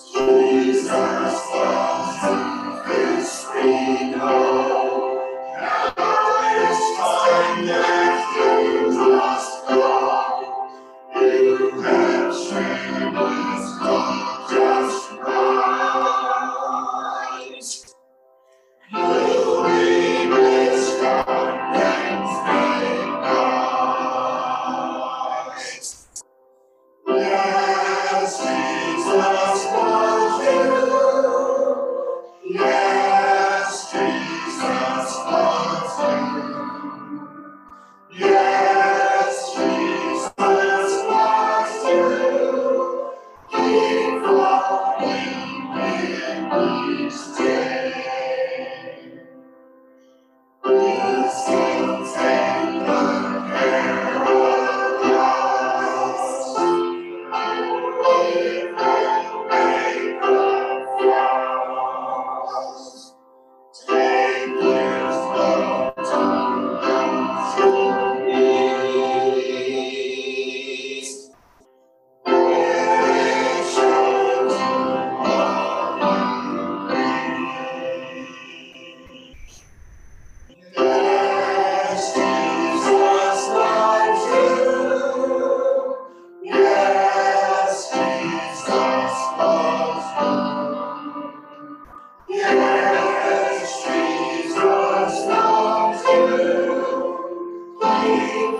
Jesus. Yes, Jesus loves you. Believe